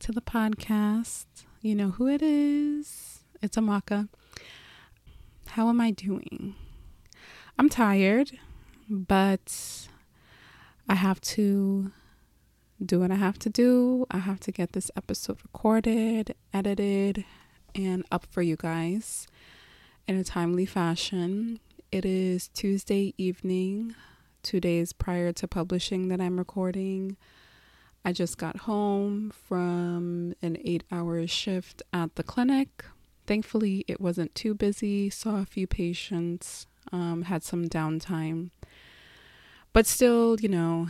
to the podcast. You know who it is. It's Amaka. How am I doing? I'm tired, but I have to do what I have to do. I have to get this episode recorded, edited, and up for you guys in a timely fashion. It is Tuesday evening, two days prior to publishing that I'm recording. I just got home from an eight hour shift at the clinic. Thankfully, it wasn't too busy, saw a few patients, um, had some downtime, but still, you know,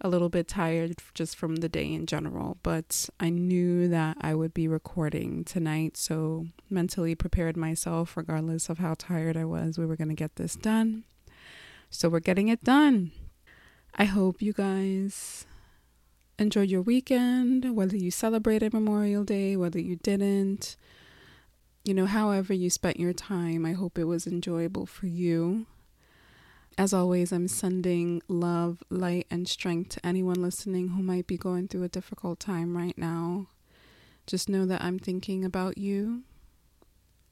a little bit tired just from the day in general. But I knew that I would be recording tonight, so mentally prepared myself, regardless of how tired I was, we were going to get this done. So we're getting it done. I hope you guys enjoyed your weekend, whether you celebrated Memorial Day, whether you didn't. You know, however you spent your time, I hope it was enjoyable for you. As always, I'm sending love, light, and strength to anyone listening who might be going through a difficult time right now. Just know that I'm thinking about you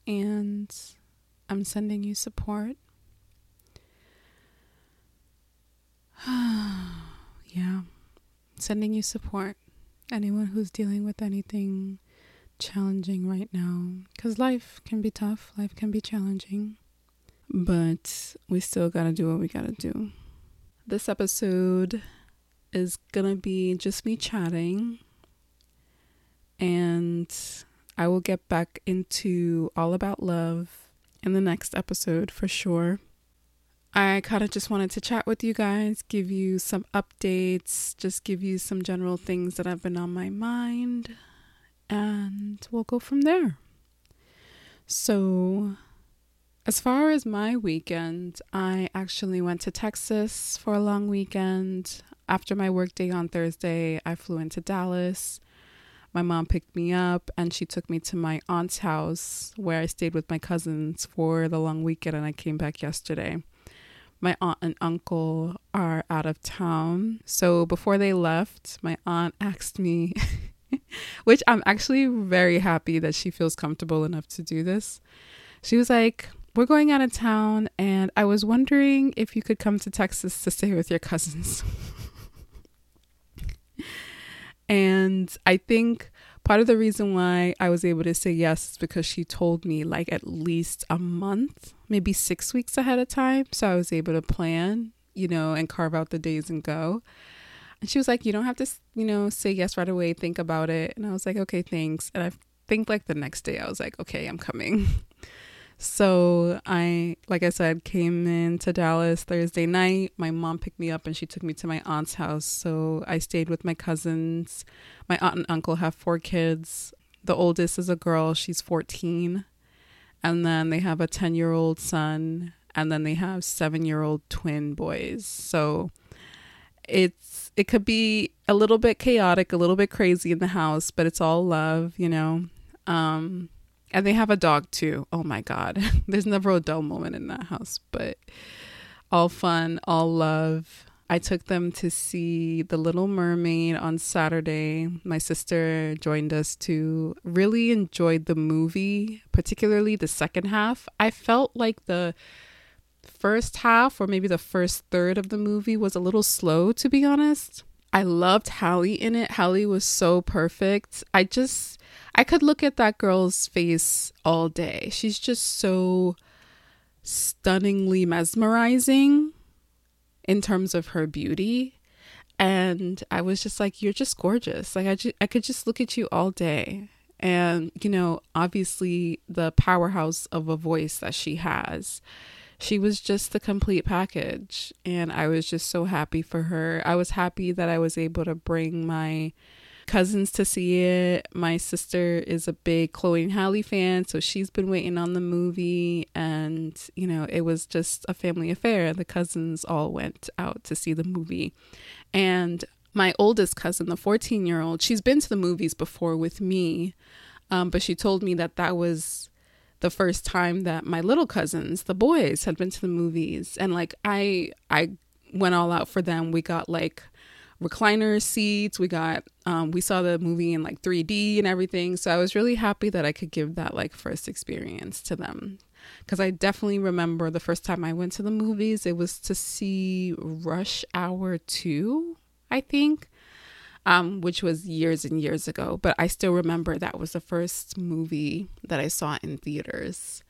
and I'm sending you support. yeah sending you support. Anyone who's dealing with anything challenging right now. Because life can be tough, life can be challenging. But we still gotta do what we gotta do. This episode is gonna be just me chatting. And I will get back into all about love in the next episode for sure. I kind of just wanted to chat with you guys, give you some updates, just give you some general things that have been on my mind, and we'll go from there. So, as far as my weekend, I actually went to Texas for a long weekend. After my workday on Thursday, I flew into Dallas. My mom picked me up and she took me to my aunt's house where I stayed with my cousins for the long weekend and I came back yesterday my aunt and uncle are out of town. So before they left, my aunt asked me, which I'm actually very happy that she feels comfortable enough to do this. She was like, We're going out of town, and I was wondering if you could come to Texas to stay with your cousins. and I think part of the reason why I was able to say yes is because she told me like at least a month, maybe six weeks ahead of time. So I was able to plan, you know, and carve out the days and go. And she was like, You don't have to, you know, say yes right away. Think about it. And I was like, Okay, thanks. And I think like the next day, I was like, Okay, I'm coming. So I, like I said, came into Dallas Thursday night. My mom picked me up and she took me to my aunt's house. So I stayed with my cousins. My aunt and uncle have four kids. The oldest is a girl, she's 14. And then they have a 10 year old son. And then they have seven year old twin boys. So it's, it could be a little bit chaotic, a little bit crazy in the house, but it's all love, you know. Um, and they have a dog too. Oh my God. There's never a dull moment in that house, but all fun, all love. I took them to see The Little Mermaid on Saturday. My sister joined us to really enjoyed the movie, particularly the second half. I felt like the first half, or maybe the first third of the movie, was a little slow, to be honest. I loved Halle in it. Halle was so perfect. I just I could look at that girl's face all day. She's just so stunningly mesmerizing in terms of her beauty. And I was just like, you're just gorgeous. Like I, ju- I could just look at you all day. And, you know, obviously the powerhouse of a voice that she has. She was just the complete package. And I was just so happy for her. I was happy that I was able to bring my cousins to see it. My sister is a big Chloe and Halle fan, so she's been waiting on the movie. And, you know, it was just a family affair. The cousins all went out to see the movie. And my oldest cousin, the 14 year old, she's been to the movies before with me, um, but she told me that that was the first time that my little cousins, the boys, had been to the movies. And like, I, I, went all out for them. We got like recliner seats. We got um, we saw the movie in like 3D and everything. So I was really happy that I could give that like first experience to them. Because I definitely remember the first time I went to the movies, it was to see Rush Hour 2, I think, um, which was years and years ago. But I still remember that was the first movie that I saw in theaters.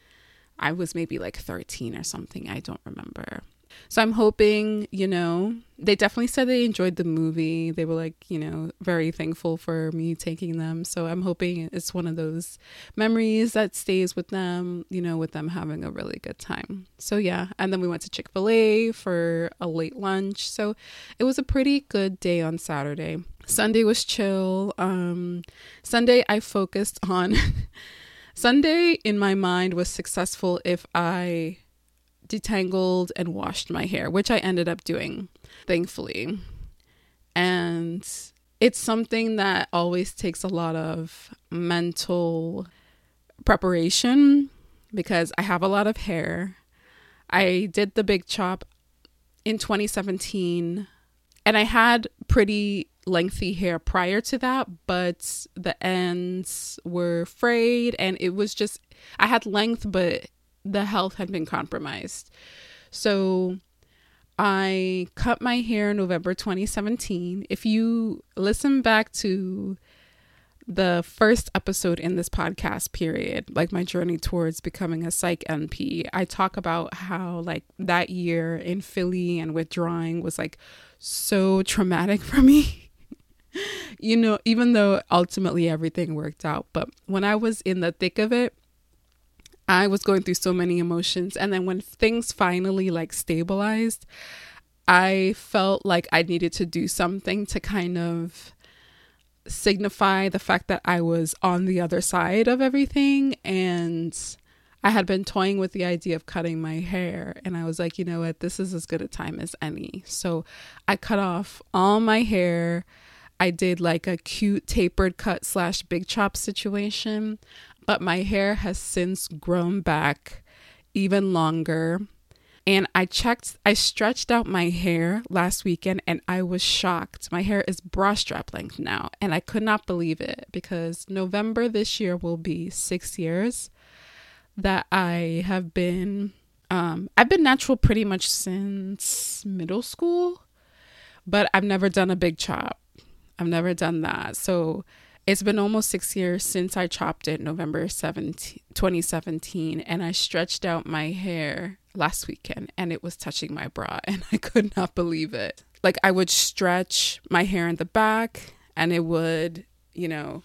I was maybe like 13 or something. I don't remember. So I'm hoping, you know, they definitely said they enjoyed the movie. They were like, you know, very thankful for me taking them. So I'm hoping it's one of those memories that stays with them, you know, with them having a really good time. So yeah, and then we went to Chick-fil-A for a late lunch. So it was a pretty good day on Saturday. Sunday was chill. Um Sunday I focused on Sunday in my mind was successful if I detangled and washed my hair, which I ended up doing, thankfully. And it's something that always takes a lot of mental preparation because I have a lot of hair. I did the big chop in 2017 and I had pretty lengthy hair prior to that, but the ends were frayed and it was just I had length but the health had been compromised. So I cut my hair in November 2017. If you listen back to the first episode in this podcast period, like my journey towards becoming a psych NP, I talk about how like that year in Philly and withdrawing was like so traumatic for me. you know, even though ultimately everything worked out, but when I was in the thick of it, I was going through so many emotions. And then when things finally like stabilized, I felt like I needed to do something to kind of signify the fact that I was on the other side of everything. And I had been toying with the idea of cutting my hair. And I was like, you know what? This is as good a time as any. So I cut off all my hair. I did like a cute tapered cut slash big chop situation but my hair has since grown back even longer. And I checked, I stretched out my hair last weekend and I was shocked. My hair is bra strap length now. And I could not believe it because November this year will be six years that I have been, um, I've been natural pretty much since middle school, but I've never done a big chop. I've never done that. So it's been almost six years since I chopped it November 17, 2017, and I stretched out my hair last weekend and it was touching my bra, and I could not believe it. Like, I would stretch my hair in the back and it would, you know,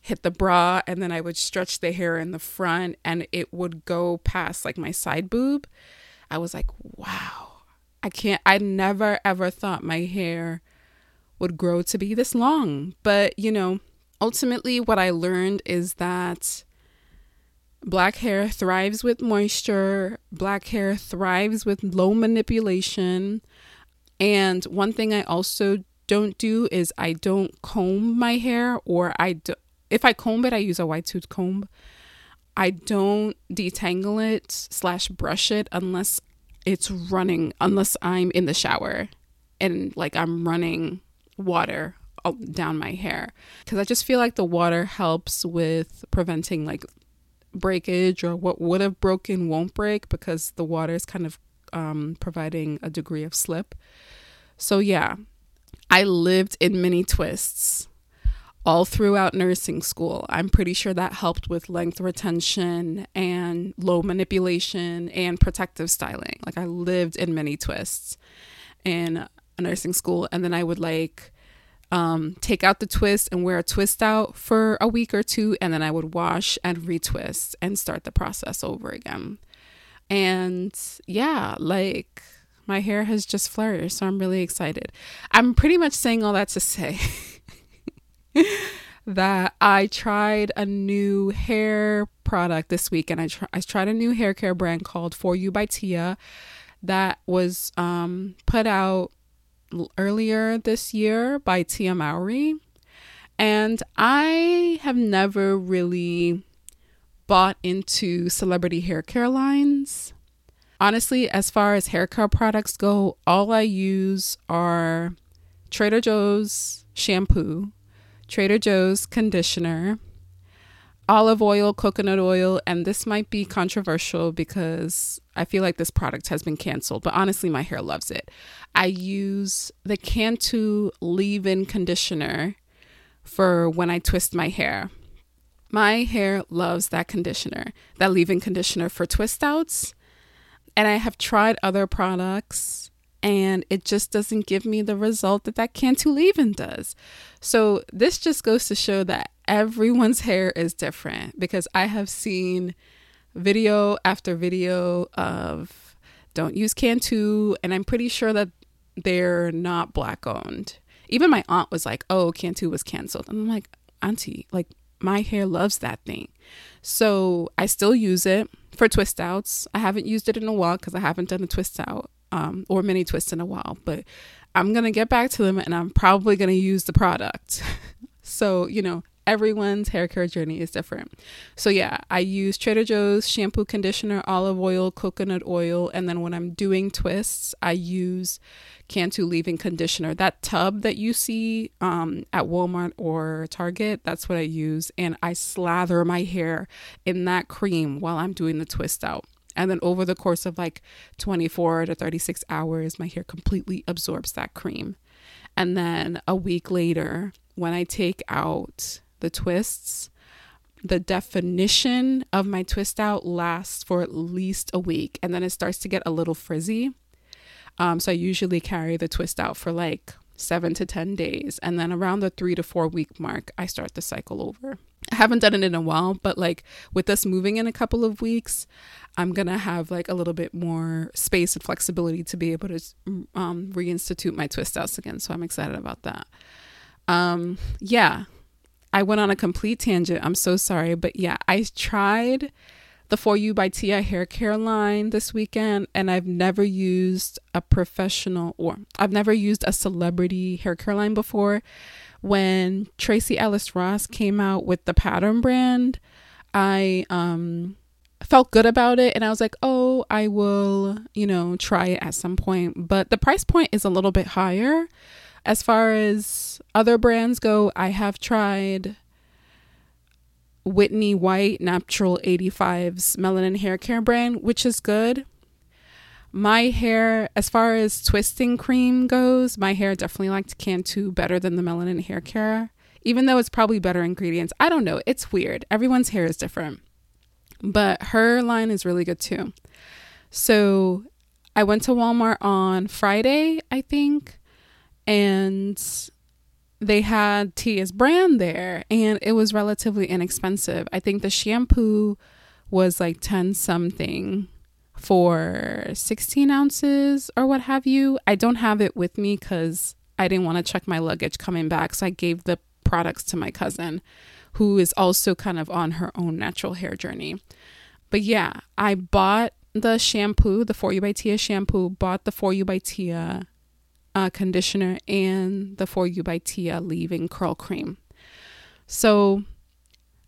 hit the bra, and then I would stretch the hair in the front and it would go past like my side boob. I was like, wow, I can't, I never ever thought my hair would grow to be this long. But, you know, ultimately, what I learned is that black hair thrives with moisture, black hair thrives with low manipulation. And one thing I also don't do is I don't comb my hair, or I do, if I comb it, I use a wide tooth comb. I don't detangle it slash brush it unless it's running, unless I'm in the shower and like I'm running water down my hair because I just feel like the water helps with preventing like breakage or what would have broken won't break because the water is kind of um, providing a degree of slip. So, yeah, I lived in mini twists all throughout nursing school. I'm pretty sure that helped with length retention and low manipulation and protective styling. Like, I lived in mini twists in nursing school, and then I would like um, take out the twist and wear a twist out for a week or two, and then I would wash and retwist and start the process over again. And yeah, like my hair has just flourished, so I'm really excited. I'm pretty much saying all that to say that I tried a new hair product this week, and I, tr- I tried a new hair care brand called For You by Tia that was um, put out earlier this year by Tia Mowry. And I have never really bought into celebrity hair care lines. Honestly, as far as hair care products go, all I use are Trader Joe's shampoo, Trader Joe's conditioner, olive oil, coconut oil, and this might be controversial because I feel like this product has been canceled, but honestly, my hair loves it. I use the Cantu leave in conditioner for when I twist my hair. My hair loves that conditioner, that leave in conditioner for twist outs. And I have tried other products and it just doesn't give me the result that that Cantu leave in does. So this just goes to show that everyone's hair is different because I have seen video after video of don't use Cantu, and I'm pretty sure that they're not black owned. Even my aunt was like, "Oh, Cantu was canceled," and I'm like, "Auntie, like my hair loves that thing." So I still use it for twist outs. I haven't used it in a while because I haven't done a twist out um, or mini twist in a while, but I'm gonna get back to them, and I'm probably gonna use the product. so you know, everyone's hair care journey is different. So yeah, I use Trader Joe's shampoo, conditioner, olive oil, coconut oil, and then when I'm doing twists, I use Cantu leave-in conditioner. That tub that you see um, at Walmart or Target, that's what I use, and I slather my hair in that cream while I'm doing the twist out. And then over the course of like 24 to 36 hours, my hair completely absorbs that cream. And then a week later, when I take out the twists, the definition of my twist out lasts for at least a week and then it starts to get a little frizzy. Um, so I usually carry the twist out for like seven to 10 days. And then around the three to four week mark, I start the cycle over. I haven't done it in a while, but like with us moving in a couple of weeks, I'm going to have like a little bit more space and flexibility to be able to um, reinstitute my twist outs again. So I'm excited about that. Um, yeah, I went on a complete tangent. I'm so sorry. But yeah, I tried the For You by Tia hair care line this weekend, and I've never used a professional or I've never used a celebrity hair care line before. When Tracee Ellis Ross came out with the pattern brand, I um felt good about it and I was like, "Oh, I will, you know, try it at some point." But the price point is a little bit higher. As far as other brands go, I have tried Whitney White Naptural85's melanin hair care brand, which is good. My hair, as far as twisting cream goes, my hair definitely liked Cantu better than the melanin hair care, even though it's probably better ingredients. I don't know. It's weird. Everyone's hair is different. But her line is really good too. So I went to Walmart on Friday, I think, and they had Tia's brand there and it was relatively inexpensive. I think the shampoo was like 10 something for 16 ounces or what have you. I don't have it with me because I didn't want to check my luggage coming back. So I gave the products to my cousin who is also kind of on her own natural hair journey. But yeah, I bought the shampoo, the For You by Tia shampoo, bought the For You by Tia uh, conditioner and the For You by Tia leave-in curl cream. So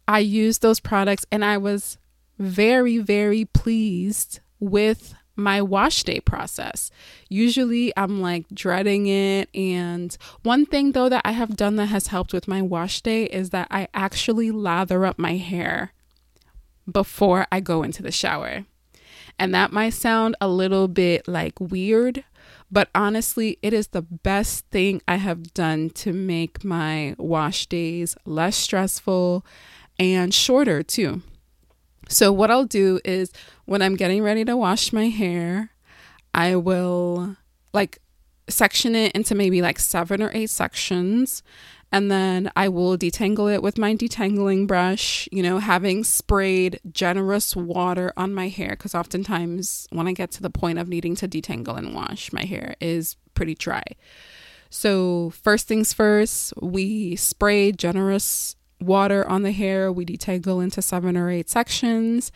I used those products and I was very, very pleased with my wash day process. Usually I'm like dreading it. And one thing though that I have done that has helped with my wash day is that I actually lather up my hair before I go into the shower. And that might sound a little bit like weird, but honestly, it is the best thing I have done to make my wash days less stressful and shorter too. So, what I'll do is when I'm getting ready to wash my hair, I will like section it into maybe like seven or eight sections and then I will detangle it with my detangling brush, you know, having sprayed generous water on my hair because oftentimes when I get to the point of needing to detangle and wash, my hair is pretty dry. So, first things first, we spray generous water on the hair, we detangle into seven or eight sections,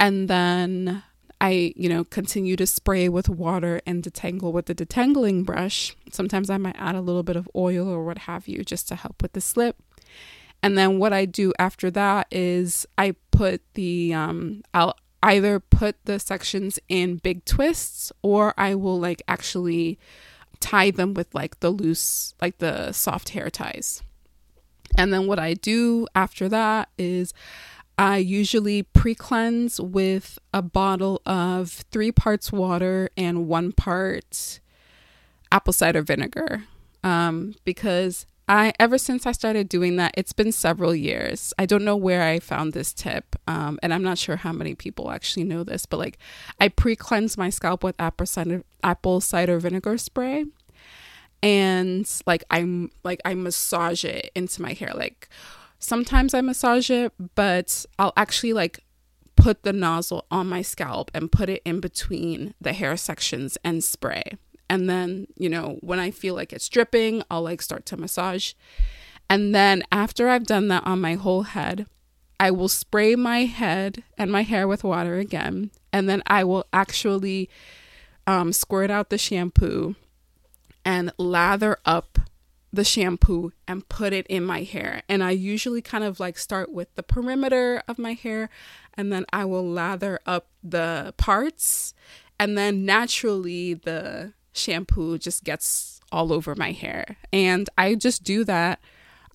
and then I, you know, continue to spray with water and detangle with the detangling brush. Sometimes I might add a little bit of oil or what have you just to help with the slip. And then what I do after that is I put the um I'll either put the sections in big twists or I will like actually tie them with like the loose, like the soft hair ties. And then what I do after that is I usually pre cleanse with a bottle of three parts water and one part apple cider vinegar um, because I ever since I started doing that, it's been several years. I don't know where I found this tip, um, and I'm not sure how many people actually know this, but like I pre cleanse my scalp with apple cider, apple cider vinegar spray, and like I'm like I massage it into my hair. Like sometimes I massage it, but I'll actually like put the nozzle on my scalp and put it in between the hair sections and spray. And then, you know, when I feel like it's dripping, I'll like start to massage. And then after I've done that on my whole head, I will spray my head and my hair with water again. And then I will actually um, squirt out the shampoo and lather up the shampoo and put it in my hair. And I usually kind of like start with the perimeter of my hair and then I will lather up the parts. And then naturally, the shampoo just gets all over my hair. And I just do that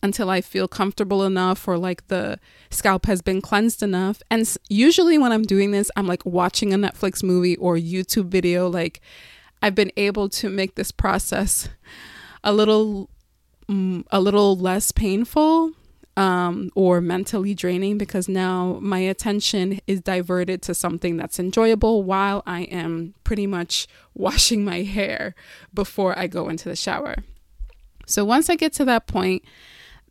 until I feel comfortable enough or like the scalp has been cleansed enough. And usually when I'm doing this, I'm like watching a Netflix movie or YouTube video. Like I've been able to make this process a little mm, a little less painful um, or mentally draining because now my attention is diverted to something that's enjoyable while I am pretty much washing my hair before I go into the shower. So once I get to that point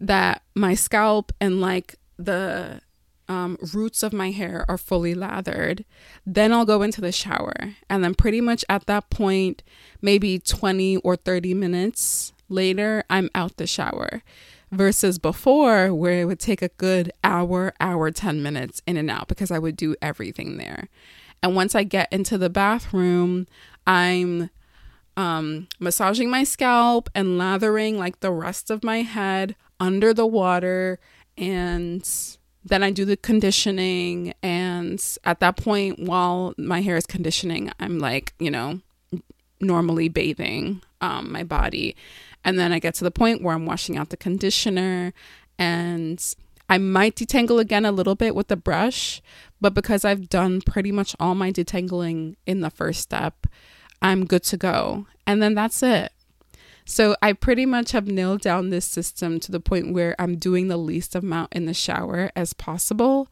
that my scalp and like the um, roots of my hair are fully lathered, then I'll go into the shower. And then, pretty much at that point, maybe 20 or 30 minutes later, I'm out the shower versus before where it would take a good hour, hour, 10 minutes in and out because I would do everything there. And once I get into the bathroom, I'm um, massaging my scalp and lathering like the rest of my head under the water. And then I do the conditioning. And at that point, while my hair is conditioning, I'm like, you know, normally bathing um, my body. And then I get to the point where I'm washing out the conditioner and I might detangle again a little bit with the brush, but because I've done pretty much all my detangling in the first step, I'm good to go. And then that's it. So I pretty much have nailed down this system to the point where I'm doing the least amount in the shower as possible.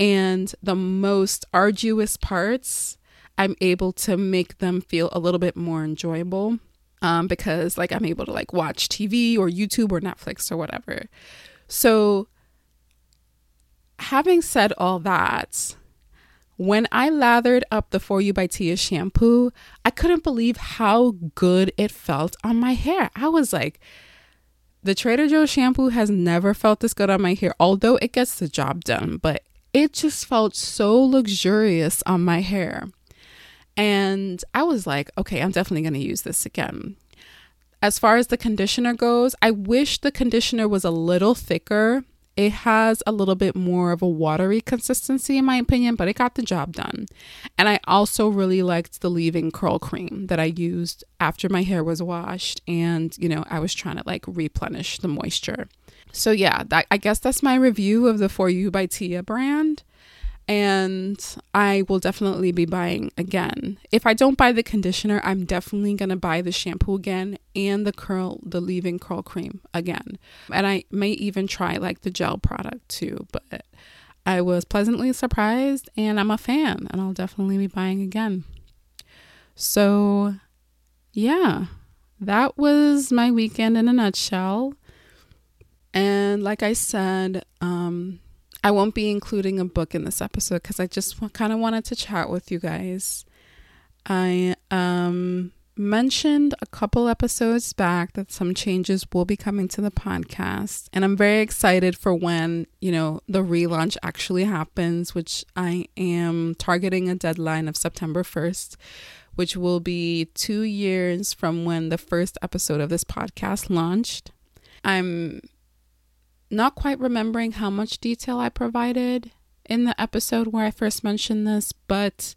And the most arduous parts, I'm able to make them feel a little bit more enjoyable um, because like I'm able to like watch TV or YouTube or Netflix or whatever. So, having said all that, when I lathered up the For You by Tia shampoo, I couldn't believe how good it felt on my hair. I was like, the Trader Joe's shampoo has never felt this good on my hair, although it gets the job done, but it just felt so luxurious on my hair. And I was like, okay, I'm definitely going to use this again. As far as the conditioner goes, I wish the conditioner was a little thicker. It has a little bit more of a watery consistency, in my opinion, but it got the job done. And I also really liked the leave-in curl cream that I used after my hair was washed, and you know, I was trying to like replenish the moisture. So yeah, that, I guess that's my review of the For You by Tia brand and I will definitely be buying again. If I don't buy the conditioner, I'm definitely going to buy the shampoo again and the curl the leave-in curl cream again. And I may even try like the gel product too, but I was pleasantly surprised and I'm a fan and I'll definitely be buying again. So, yeah. That was my weekend in a nutshell. And like I said, um I won't be including a book in this episode because I just kind of wanted to chat with you guys. I um, mentioned a couple episodes back that some changes will be coming to the podcast, and I'm very excited for when you know the relaunch actually happens, which I am targeting a deadline of September 1st, which will be two years from when the first episode of this podcast launched. I'm not quite remembering how much detail I provided in the episode where I first mentioned this, but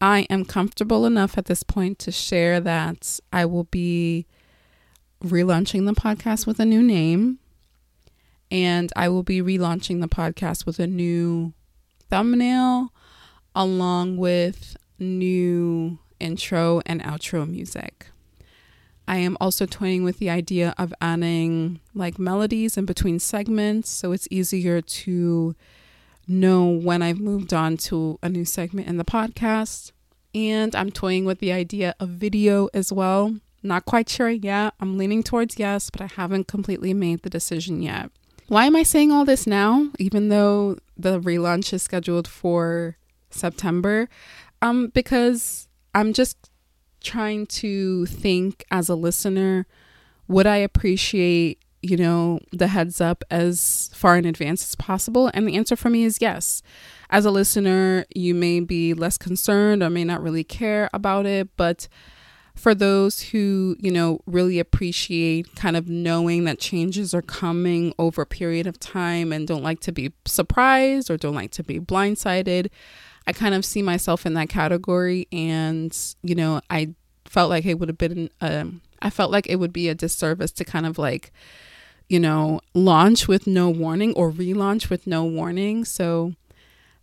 I am comfortable enough at this point to share that I will be relaunching the podcast with a new name. And I will be relaunching the podcast with a new thumbnail along with new intro and outro music. I am also toying with the idea of adding like melodies in between segments so it's easier to know when I've moved on to a new segment in the podcast. And I'm toying with the idea of video as well. Not quite sure yet. I'm leaning towards yes, but I haven't completely made the decision yet. Why am I saying all this now, even though the relaunch is scheduled for September? Um, because I'm just trying to think as a listener, would I appreciate you know, the heads up as far in advance as possible? And the answer for me is yes. As a listener, you may be less concerned or may not really care about it, but for those who, you know, really appreciate kind of knowing that changes are coming over a period of time and don't like to be surprised or don't like to be blindsided, I kind of see myself in that category. And, you know, I felt like it would have been, um, I felt like it would be a disservice to kind of like, you know, launch with no warning or relaunch with no warning. So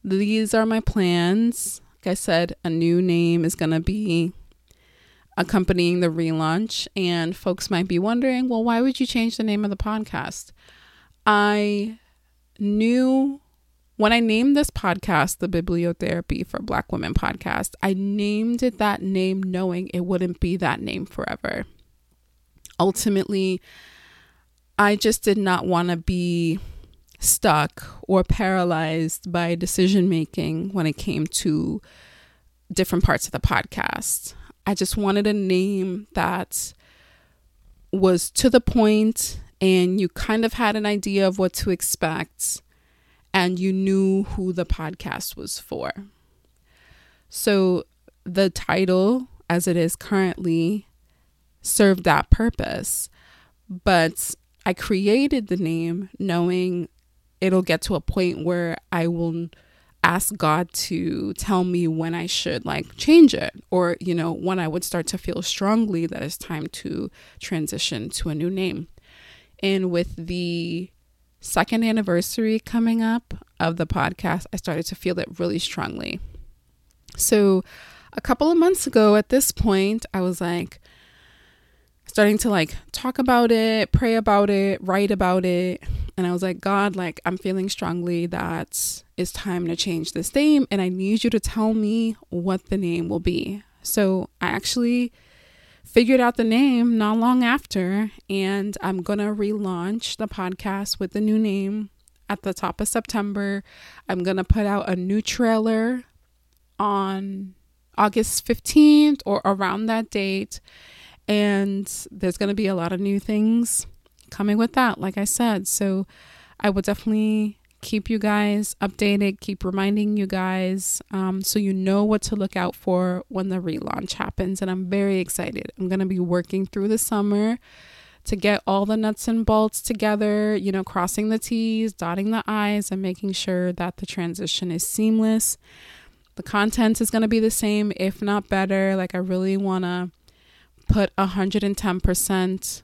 these are my plans. Like I said, a new name is going to be accompanying the relaunch. And folks might be wondering, well, why would you change the name of the podcast? I knew when I named this podcast the Bibliotherapy for Black Women podcast, I named it that name knowing it wouldn't be that name forever. Ultimately, I just did not want to be stuck or paralyzed by decision making when it came to different parts of the podcast. I just wanted a name that was to the point and you kind of had an idea of what to expect and you knew who the podcast was for. So the title, as it is currently, served that purpose. But I created the name knowing it'll get to a point where I will ask God to tell me when I should like change it or, you know, when I would start to feel strongly that it's time to transition to a new name. And with the second anniversary coming up of the podcast, I started to feel it really strongly. So, a couple of months ago at this point, I was like, starting to like talk about it, pray about it, write about it. And I was like, God, like, I'm feeling strongly that it's time to change this name. And I need you to tell me what the name will be. So I actually figured out the name not long after. And I'm going to relaunch the podcast with the new name at the top of September. I'm going to put out a new trailer on August 15th or around that date. And there's going to be a lot of new things coming with that, like I said. So I will definitely keep you guys updated, keep reminding you guys um, so you know what to look out for when the relaunch happens. And I'm very excited. I'm going to be working through the summer to get all the nuts and bolts together, you know, crossing the T's, dotting the I's, and making sure that the transition is seamless. The content is going to be the same, if not better. Like, I really want to put 110%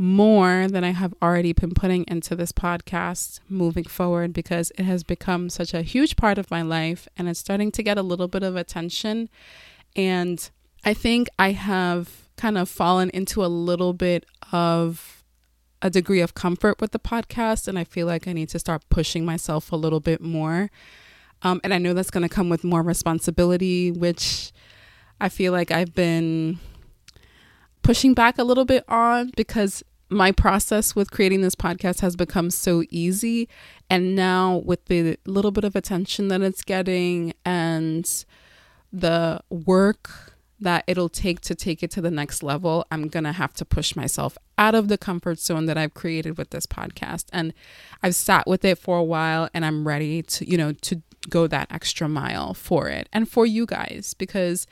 more than I have already been putting into this podcast moving forward because it has become such a huge part of my life and it's starting to get a little bit of attention. And I think I have kind of fallen into a little bit of a degree of comfort with the podcast. And I feel like I need to start pushing myself a little bit more. Um, and I know that's going to come with more responsibility, which I feel like I've been pushing back a little bit on because my process with creating this podcast has become so easy. And now, with the little bit of attention that it's getting and the work that it'll take to take it to the next level, I'm going to have to push myself out of the comfort zone that I've created with this podcast. And I've sat with it for a while and I'm ready to, you know, to go that extra mile for it and for you guys because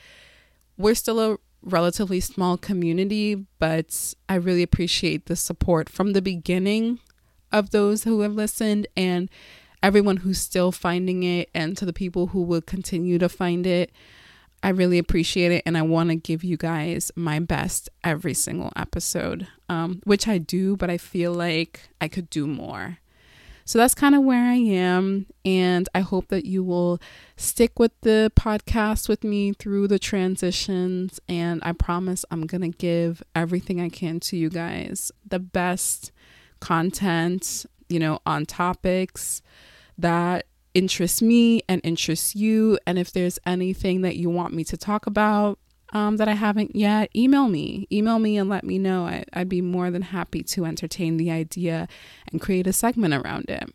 we're still a relatively small community, but I really appreciate the support from the beginning of those who have listened and everyone who's still finding it, and to the people who will continue to find it. I really appreciate it. And I want to give you guys my best every single episode, um, which I do, but I feel like I could do more. So that's kind of where I am. And I hope that you will stick with the podcast with me through the transitions. And I promise I'm going to give everything I can to you guys the best content, you know, on topics that interest me and interest you. And if there's anything that you want me to talk about, um, that I haven't yet, email me. Email me and let me know. I, I'd be more than happy to entertain the idea and create a segment around it.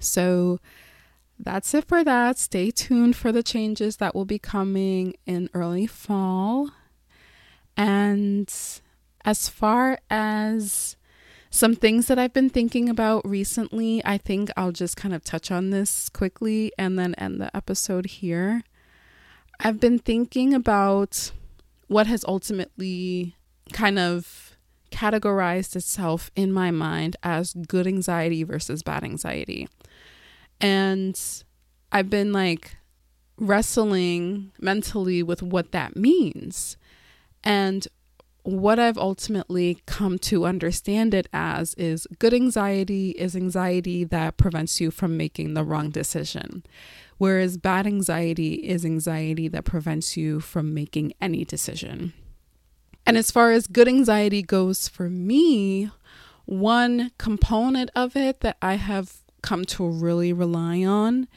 So that's it for that. Stay tuned for the changes that will be coming in early fall. And as far as some things that I've been thinking about recently, I think I'll just kind of touch on this quickly and then end the episode here. I've been thinking about what has ultimately kind of categorized itself in my mind as good anxiety versus bad anxiety. And I've been like wrestling mentally with what that means. And what I've ultimately come to understand it as is good anxiety is anxiety that prevents you from making the wrong decision. Whereas bad anxiety is anxiety that prevents you from making any decision. And as far as good anxiety goes for me, one component of it that I have come to really rely on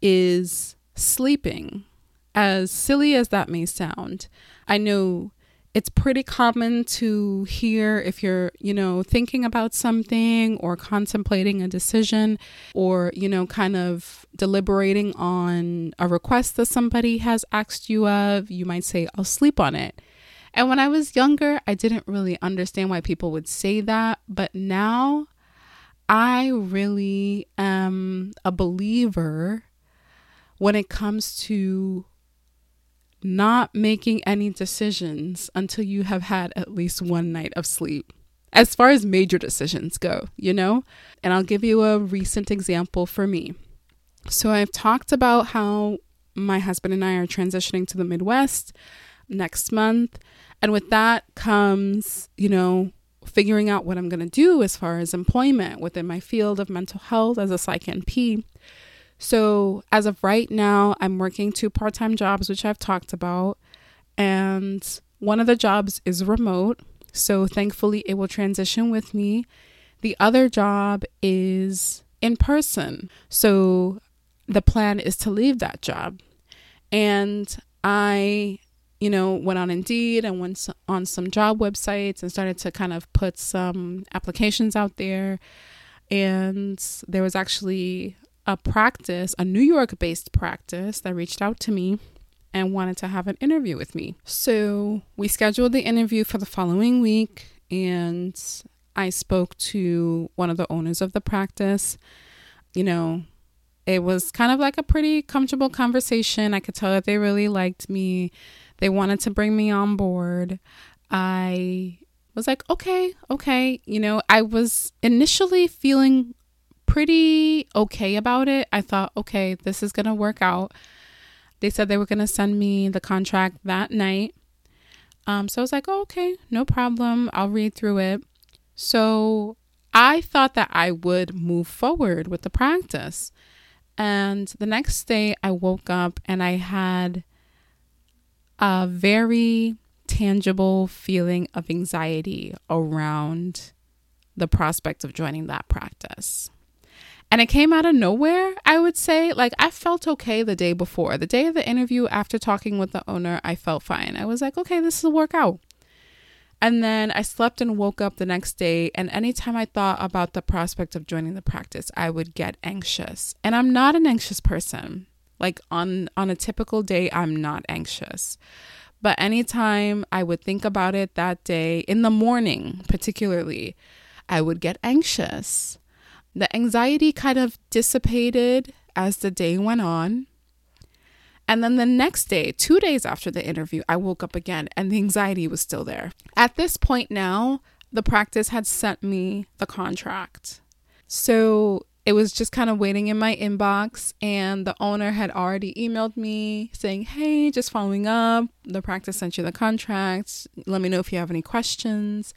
is sleeping. As silly as that may sound, I know it's pretty common to hear if you're, you know, thinking about something or contemplating a decision or, you know, kind of deliberating on a request that somebody has asked you of, you might say, I'll sleep on it. And when I was younger, I didn't really understand why people would say that. But now I really am a believer when it comes to not making any decisions until you have had at least one night of sleep. As far as major decisions go, you know? And I'll give you a recent example for me. So I've talked about how my husband and I are transitioning to the Midwest next month. And with that comes, you know, figuring out what I'm going to do as far as employment within my field of mental health as a psych NP. So, as of right now, I'm working two part time jobs, which I've talked about. And one of the jobs is remote. So, thankfully, it will transition with me. The other job is in person. So, the plan is to leave that job. And I, you know, went on Indeed and went on some job websites and started to kind of put some applications out there. And there was actually a practice, a New York based practice, that reached out to me and wanted to have an interview with me. So we scheduled the interview for the following week, and I spoke to one of the owners of the practice. You know, it was kind of like a pretty comfortable conversation. I could tell that they really liked me, they wanted to bring me on board. I was like, okay, okay. You know, I was initially feeling pretty okay about it. I thought, okay, this is going to work out. They said they were going to send me the contract that night. Um, so I was like, oh, okay, no problem. I'll read through it. So I thought that I would move forward with the practice. And the next day, I woke up and I had a very tangible feeling of anxiety around the prospect of joining that practice. And it came out of nowhere, I would say. Like, I felt okay the day before. The day of the interview, after talking with the owner, I felt fine. I was like, okay, this will work out. And then I slept and woke up the next day. And anytime I thought about the prospect of joining the practice, I would get anxious. And I'm not an anxious person. Like on on a typical day, I'm not anxious. But anytime I would think about it that day, in the morning particularly, I would get anxious. The anxiety kind of dissipated as the day went on. And then the next day, two days after the interview, I woke up again and the anxiety was still there. At this point now, the practice had sent me the contract. So it was just kind of waiting in my inbox, and the owner had already emailed me saying, Hey, just following up. The practice sent you the contract. Let me know if you have any questions.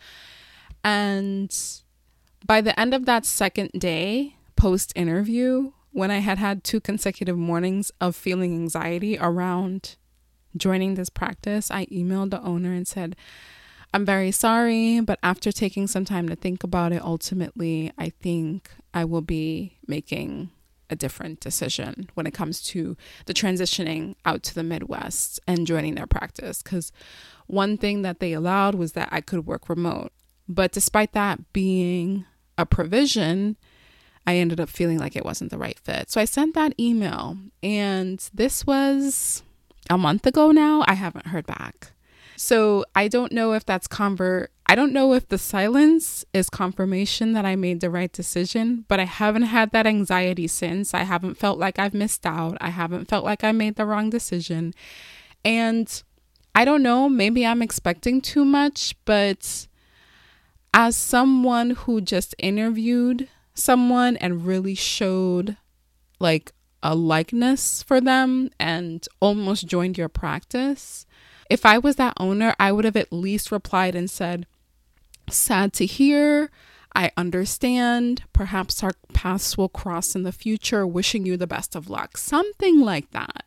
And by the end of that second day, post interview, when I had had two consecutive mornings of feeling anxiety around joining this practice, I emailed the owner and said, I'm very sorry, but after taking some time to think about it, ultimately, I think I will be making a different decision when it comes to the transitioning out to the Midwest and joining their practice. Because one thing that they allowed was that I could work remote. But despite that being a provision, I ended up feeling like it wasn't the right fit. So I sent that email, and this was a month ago now. I haven't heard back. So I don't know if that's convert. I don't know if the silence is confirmation that I made the right decision, but I haven't had that anxiety since. I haven't felt like I've missed out. I haven't felt like I made the wrong decision. And I don't know, maybe I'm expecting too much, but as someone who just interviewed someone and really showed like a likeness for them and almost joined your practice, if I was that owner, I would have at least replied and said, Sad to hear. I understand. Perhaps our paths will cross in the future. Wishing you the best of luck. Something like that.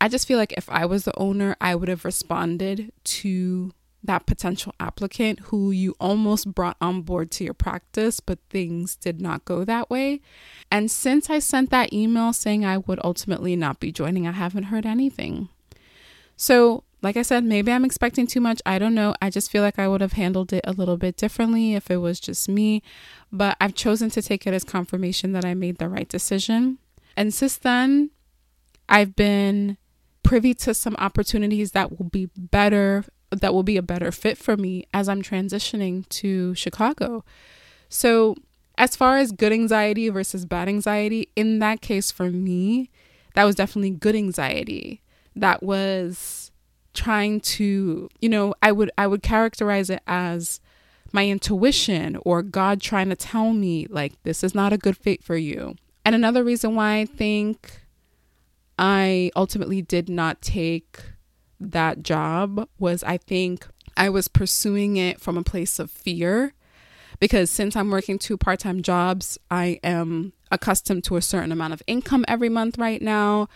I just feel like if I was the owner, I would have responded to that potential applicant who you almost brought on board to your practice, but things did not go that way. And since I sent that email saying I would ultimately not be joining, I haven't heard anything. So like I said, maybe I'm expecting too much. I don't know. I just feel like I would have handled it a little bit differently if it was just me. But I've chosen to take it as confirmation that I made the right decision. And since then, I've been privy to some opportunities that will be better, that will be a better fit for me as I'm transitioning to Chicago. So, as far as good anxiety versus bad anxiety, in that case for me, that was definitely good anxiety. That was trying to you know i would i would characterize it as my intuition or god trying to tell me like this is not a good fit for you and another reason why i think i ultimately did not take that job was i think i was pursuing it from a place of fear because since i'm working two part-time jobs i am accustomed to a certain amount of income every month right now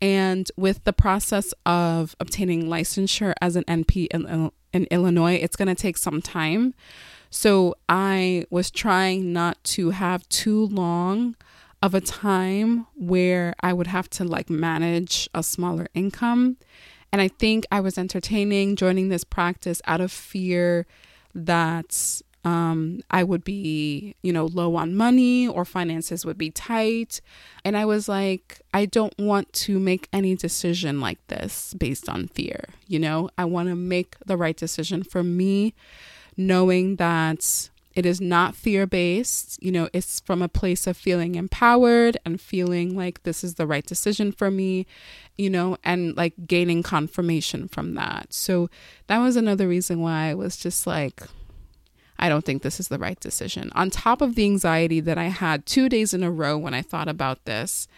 and with the process of obtaining licensure as an NP in, in Illinois, it's going to take some time. So I was trying not to have too long of a time where I would have to like manage a smaller income. And I think I was entertaining joining this practice out of fear that um, I would be, you know, low on money or finances would be tight. And I was like, I don't want to make any decision like this based on fear. You know, I want to make the right decision for me, knowing that it is not fear based. You know, it's from a place of feeling empowered and feeling like this is the right decision for me, you know, and like gaining confirmation from that. So that was another reason why I was just like, I don't think this is the right decision. On top of the anxiety that I had two days in a row when I thought about this,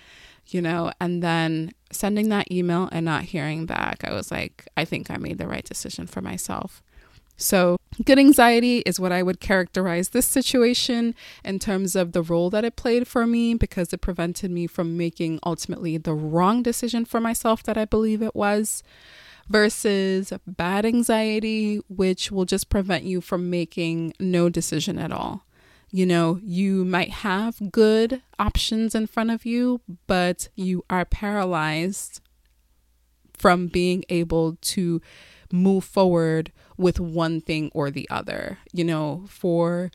you know, and then sending that email and not hearing back, I was like, I think I made the right decision for myself. So, good anxiety is what I would characterize this situation in terms of the role that it played for me because it prevented me from making ultimately the wrong decision for myself that I believe it was versus bad anxiety, which will just prevent you from making no decision at all. You know, you might have good options in front of you, but you are paralyzed from being able to move forward with one thing or the other. You know, for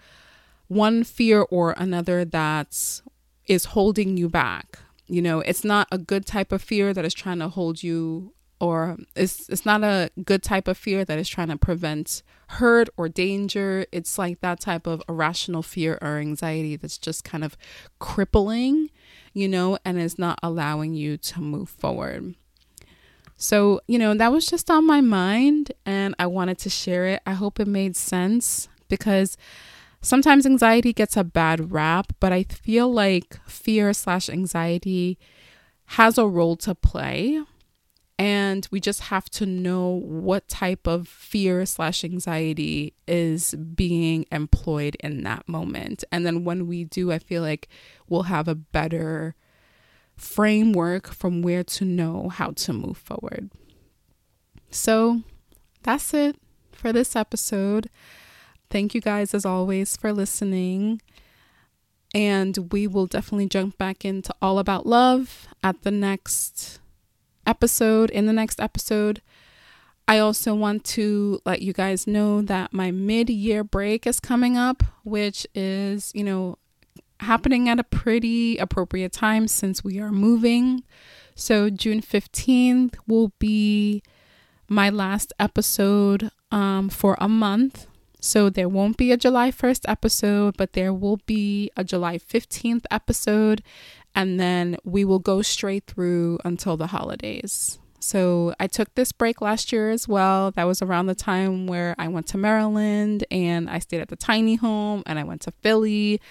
one fear or another that is holding you back. You know, it's not a good type of fear that is trying to hold you or it's it's not a good type of fear that is trying to prevent hurt or danger. It's like that type of irrational fear or anxiety that's just kind of crippling, you know, and is not allowing you to move forward. So, you know, that was just on my mind and I wanted to share it. I hope it made sense because sometimes anxiety gets a bad rap, but I feel like fear slash anxiety has a role to play. And we just have to know what type of fear slash anxiety is being employed in that moment. And then when we do, I feel like we'll have a better framework from where to know how to move forward. So that's it for this episode. Thank you guys, as always, for listening. And we will definitely jump back into All About Love at the next episode. In the next episode, I also want to let you guys know that my mid year break is coming up, which is, you know, happening at a pretty appropriate time since we are moving. So, June 15th will be my last episode um, for a month. So there won't be a July 1st episode, but there will be a July 15th episode. And then we will go straight through until the holidays. So I took this break last year as well. That was around the time where I went to Maryland and I stayed at the tiny home and I went to Philly.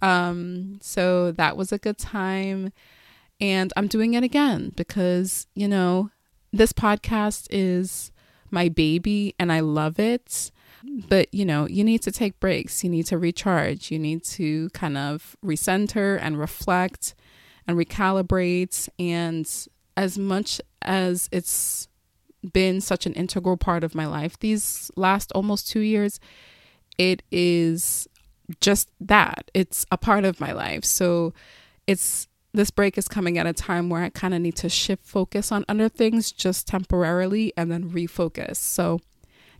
Um, so that was a good time. And I'm doing it again because, you know, this podcast is my baby and I love it. But, you know, you need to take breaks. You need to recharge. You need to kind of recenter and reflect and recalibrate. And as much as it's been such an integral part of my life these last almost two years, it is just that. It's a part of my life. So it's this break is coming at a time where I kind of need to shift focus on other things just temporarily and then refocus. So,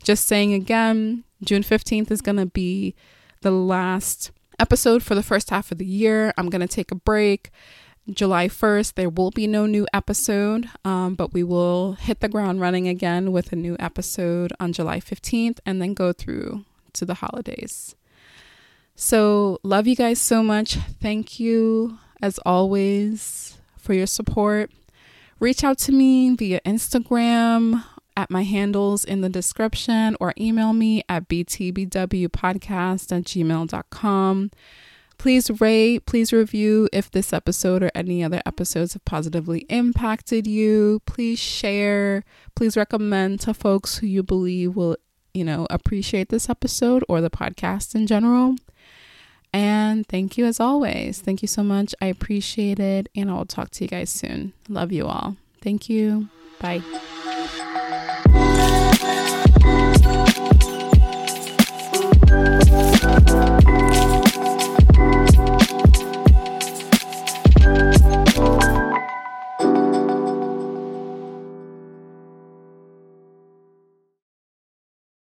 just saying again, June 15th is going to be the last episode for the first half of the year. I'm going to take a break. July 1st, there will be no new episode, um, but we will hit the ground running again with a new episode on July 15th and then go through to the holidays. So, love you guys so much. Thank you as always, for your support. Reach out to me via Instagram at my handles in the description or email me at btbwpodcast at gmail.com. Please rate, please review if this episode or any other episodes have positively impacted you. Please share, please recommend to folks who you believe will, you know, appreciate this episode or the podcast in general. And thank you as always. Thank you so much. I appreciate it. And I'll talk to you guys soon. Love you all. Thank you. Bye.